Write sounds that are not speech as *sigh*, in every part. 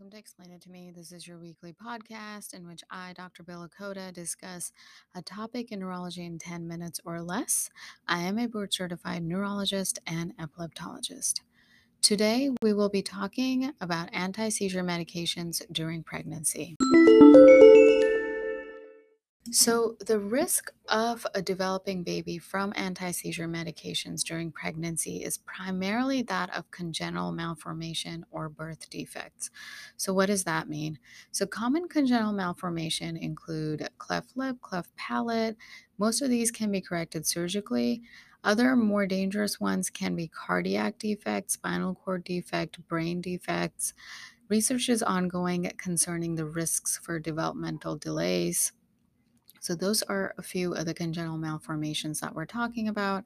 welcome to Explain It to Me. This is your weekly podcast in which I, Dr. Bill discuss a topic in neurology in 10 minutes or less. I am a board certified neurologist and epileptologist. Today, we will be talking about anti seizure medications during pregnancy. So, the risk of a developing baby from anti seizure medications during pregnancy is primarily that of congenital malformation or birth defects. So, what does that mean? So, common congenital malformation include cleft lip, cleft palate. Most of these can be corrected surgically. Other more dangerous ones can be cardiac defects, spinal cord defect, brain defects. Research is ongoing concerning the risks for developmental delays so, those are a few of the congenital malformations that we're talking about.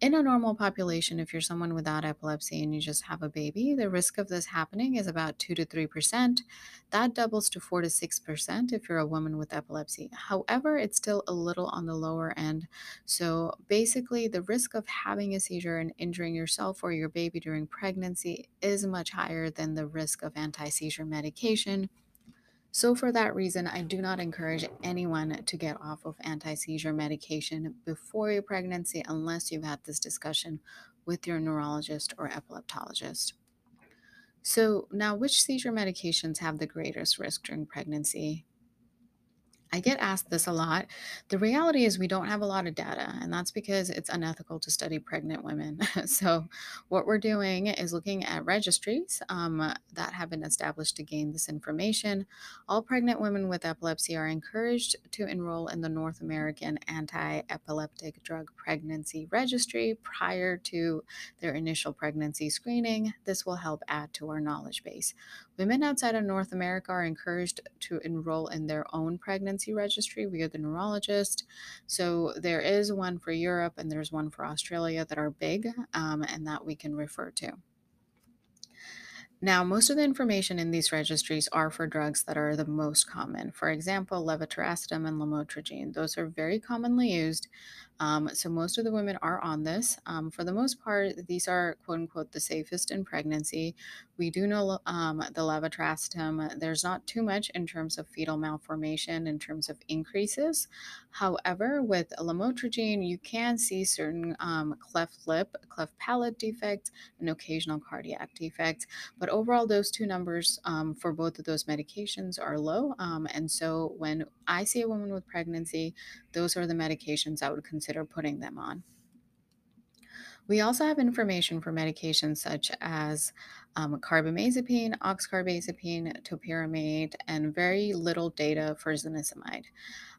In a normal population, if you're someone without epilepsy and you just have a baby, the risk of this happening is about 2 to 3%. That doubles to 4 to 6% if you're a woman with epilepsy. However, it's still a little on the lower end. So, basically, the risk of having a seizure and injuring yourself or your baby during pregnancy is much higher than the risk of anti seizure medication. So, for that reason, I do not encourage anyone to get off of anti seizure medication before your pregnancy unless you've had this discussion with your neurologist or epileptologist. So, now which seizure medications have the greatest risk during pregnancy? I get asked this a lot. The reality is, we don't have a lot of data, and that's because it's unethical to study pregnant women. *laughs* so, what we're doing is looking at registries um, that have been established to gain this information. All pregnant women with epilepsy are encouraged to enroll in the North American Anti Epileptic Drug Pregnancy Registry prior to their initial pregnancy screening. This will help add to our knowledge base. Women outside of North America are encouraged to enroll in their own pregnancy registry via the neurologist. So there is one for Europe and there's one for Australia that are big um, and that we can refer to. Now, most of the information in these registries are for drugs that are the most common. For example, levetiracetam and lamotrigine. Those are very commonly used. Um, so most of the women are on this. Um, for the most part, these are quote unquote the safest in pregnancy. We do know um, the levetiracetam, there's not too much in terms of fetal malformation, in terms of increases. However, with lamotrigine, you can see certain um, cleft lip, cleft palate defects, and occasional cardiac defects. But overall, those two numbers um, for both of those medications are low. Um, and so when I see a woman with pregnancy, those are the medications I would consider putting them on. We also have information for medications such as um, carbamazepine, oxcarbazepine, topiramate, and very little data for zonisamide.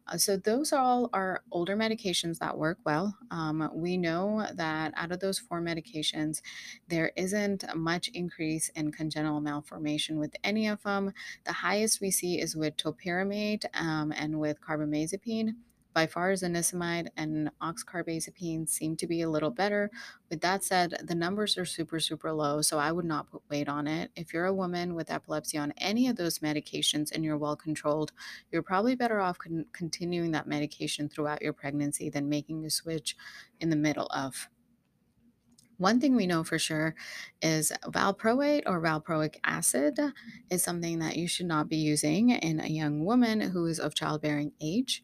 Uh, so those all are older medications that work well. Um, we know that out of those four medications, there isn't much increase in congenital malformation with any of them. The highest we see is with topiramate um, and with carbamazepine. By far, zonisamide and oxcarbazepine seem to be a little better. With that said, the numbers are super, super low, so I would not put weight on it. If you're a woman with epilepsy on any of those medications and you're well controlled, you're probably better off con- continuing that medication throughout your pregnancy than making a switch in the middle of. One thing we know for sure is valproate or valproic acid is something that you should not be using in a young woman who is of childbearing age.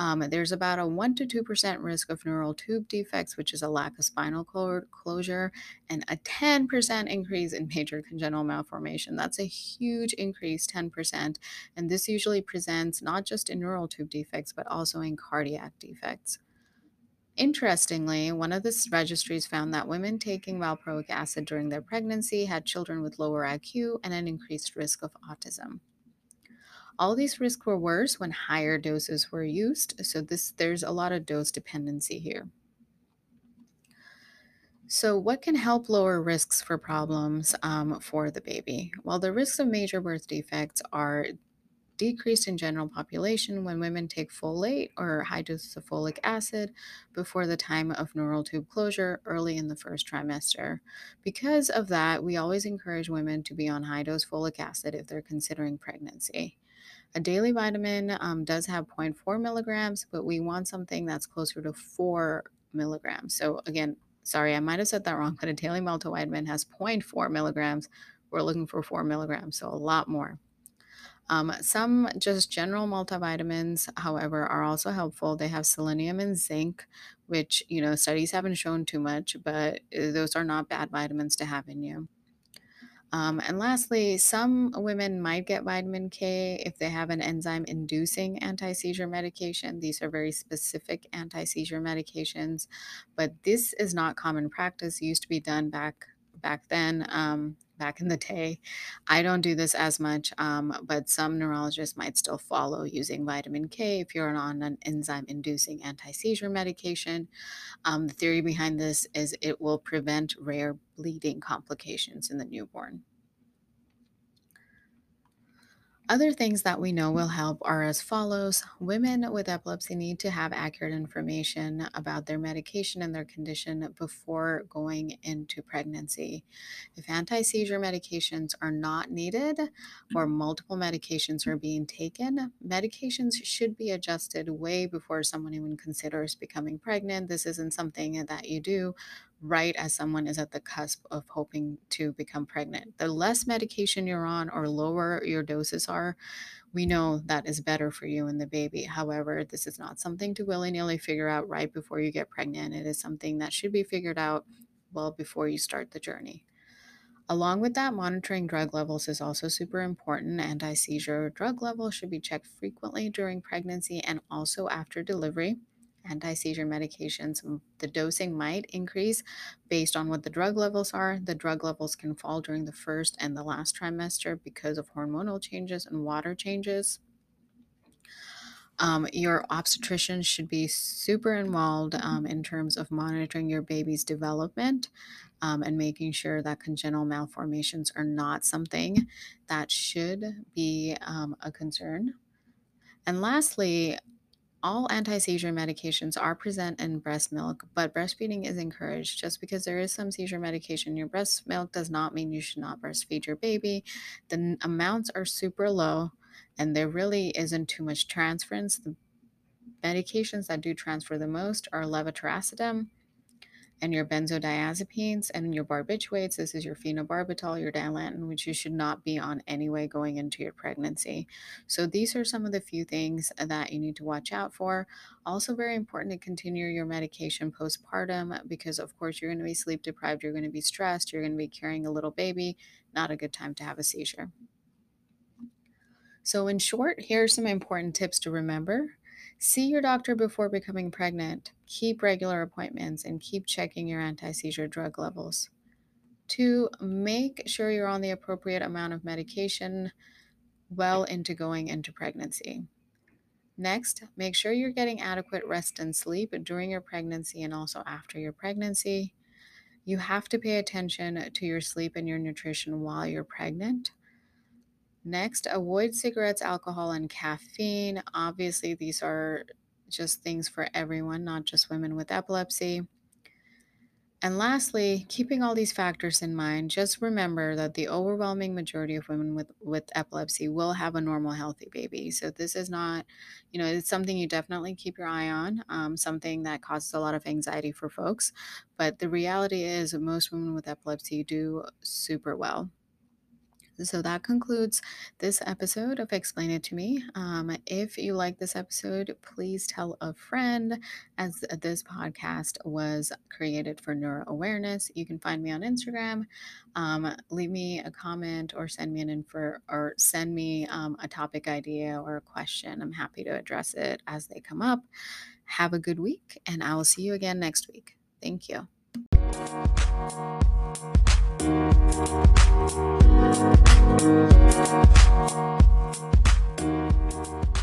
Um, there's about a 1 to 2% risk of neural tube defects, which is a lack of spinal cord closure, and a 10% increase in major congenital malformation. That's a huge increase, 10%. And this usually presents not just in neural tube defects, but also in cardiac defects. Interestingly, one of the registries found that women taking valproic acid during their pregnancy had children with lower IQ and an increased risk of autism. All these risks were worse when higher doses were used, so this there's a lot of dose dependency here. So, what can help lower risks for problems um, for the baby? Well, the risks of major birth defects are decreased in general population when women take folate or high doses of folic acid before the time of neural tube closure early in the first trimester. Because of that, we always encourage women to be on high dose folic acid if they're considering pregnancy. A daily vitamin um, does have 0.4 milligrams, but we want something that's closer to 4 milligrams. So, again, sorry, I might have said that wrong, *laughs* but a daily multivitamin has 0.4 milligrams we're looking for four milligrams, so a lot more. Um, some just general multivitamins, however, are also helpful. They have selenium and zinc, which, you know, studies haven't shown too much, but uh, those are not bad vitamins to have in you. Um, and lastly, some women might get vitamin K if they have an enzyme inducing anti seizure medication. These are very specific anti seizure medications, but this is not common practice. It used to be done back back then. Um, back in the day. I don't do this as much, um, but some neurologists might still follow using vitamin K if you're on an enzyme inducing anti seizure medication. Um, the theory behind this is it will prevent rare bleeding complications in the newborn. Other things that we know will help are as follows. Women with epilepsy need to have accurate information about their medication and their condition before going into pregnancy. If anti seizure medications are not needed or mm-hmm. multiple medications are being taken, medications should be adjusted way before someone even considers becoming pregnant. This isn't something that you do right as someone is at the cusp of hoping to become pregnant. The less medication you're on or lower your doses are, we know that is better for you and the baby. However, this is not something to willy nilly figure out right before you get pregnant. It is something that should be figured out well before you start the journey. Along with that, monitoring drug levels is also super important. Anti seizure drug levels should be checked frequently during pregnancy and also after delivery anti seizure medications, the dosing might increase based on what the drug levels are. The drug levels can fall during the first and the last trimester because of hormonal changes and water changes. Um, your obstetrician should be super involved um, in terms of monitoring your baby's development um, and making sure that congenital malformations are not something that should be um, a concern. And lastly, all anti seizure medications are present in breast milk, but breastfeeding is encouraged. Just because there is some seizure medication in your breast milk does not mean you should not breastfeed your baby. The amounts are super low, and there really isn't too much transference. The medications that do transfer the most are levetiracetam, and your benzodiazepines and your barbiturates. This is your phenobarbital, your dilantin, which you should not be on anyway going into your pregnancy. So these are some of the few things that you need to watch out for. Also, very important to continue your medication postpartum because, of course, you're going to be sleep deprived, you're going to be stressed, you're going to be carrying a little baby. Not a good time to have a seizure. So, in short, here are some important tips to remember See your doctor before becoming pregnant. Keep regular appointments and keep checking your anti seizure drug levels. Two, make sure you're on the appropriate amount of medication well into going into pregnancy. Next, make sure you're getting adequate rest and sleep during your pregnancy and also after your pregnancy. You have to pay attention to your sleep and your nutrition while you're pregnant. Next, avoid cigarettes, alcohol, and caffeine. Obviously, these are just things for everyone, not just women with epilepsy. And lastly, keeping all these factors in mind, just remember that the overwhelming majority of women with, with epilepsy will have a normal, healthy baby. So, this is not, you know, it's something you definitely keep your eye on, um, something that causes a lot of anxiety for folks. But the reality is, most women with epilepsy do super well. So that concludes this episode of Explain It to Me. Um, if you like this episode, please tell a friend, as this podcast was created for neuro awareness. You can find me on Instagram. Um, leave me a comment or send me an info or send me um, a topic idea or a question. I'm happy to address it as they come up. Have a good week, and I will see you again next week. Thank you. Thank you.